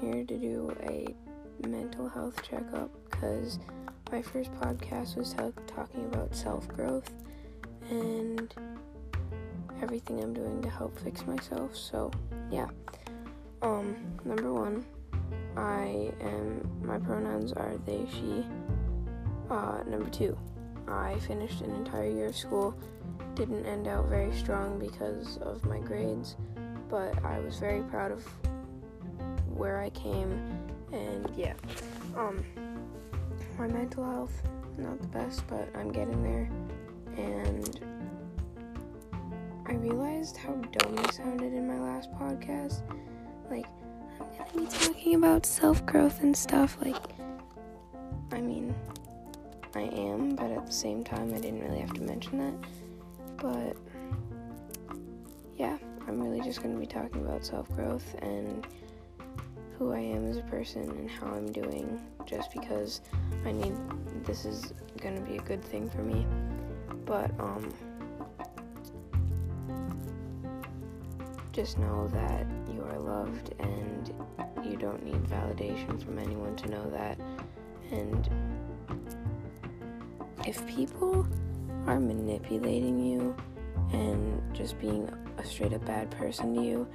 here to do a mental health checkup because my first podcast was talking about self growth and everything I'm doing to help fix myself. So, yeah. Um, number one, I am, my pronouns are they, she. Uh, number two, I finished an entire year of school. Didn't end out very strong because of my grades, but I was very proud of where I came, and yeah. Um, my mental health, not the best, but I'm getting there, and I realized how dumb I sounded in my last podcast. Like, I'm gonna be talking about self growth and stuff. Like, I mean, I am, but at the same time, I didn't really have to mention that. But, yeah, I'm really just gonna be talking about self growth and who I am as a person and how I'm doing just because I need this is gonna be a good thing for me. But, um, just know that you are loved and you don't need validation from anyone to know that. And if people are manipulating you and just being a straight up bad person to you,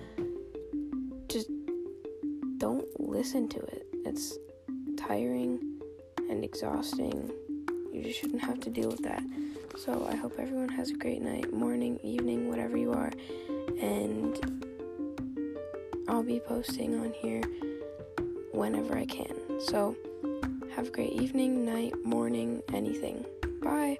don't listen to it. It's tiring and exhausting. You just shouldn't have to deal with that. So I hope everyone has a great night, morning, evening, whatever you are. And I'll be posting on here whenever I can. So have a great evening, night, morning, anything. Bye.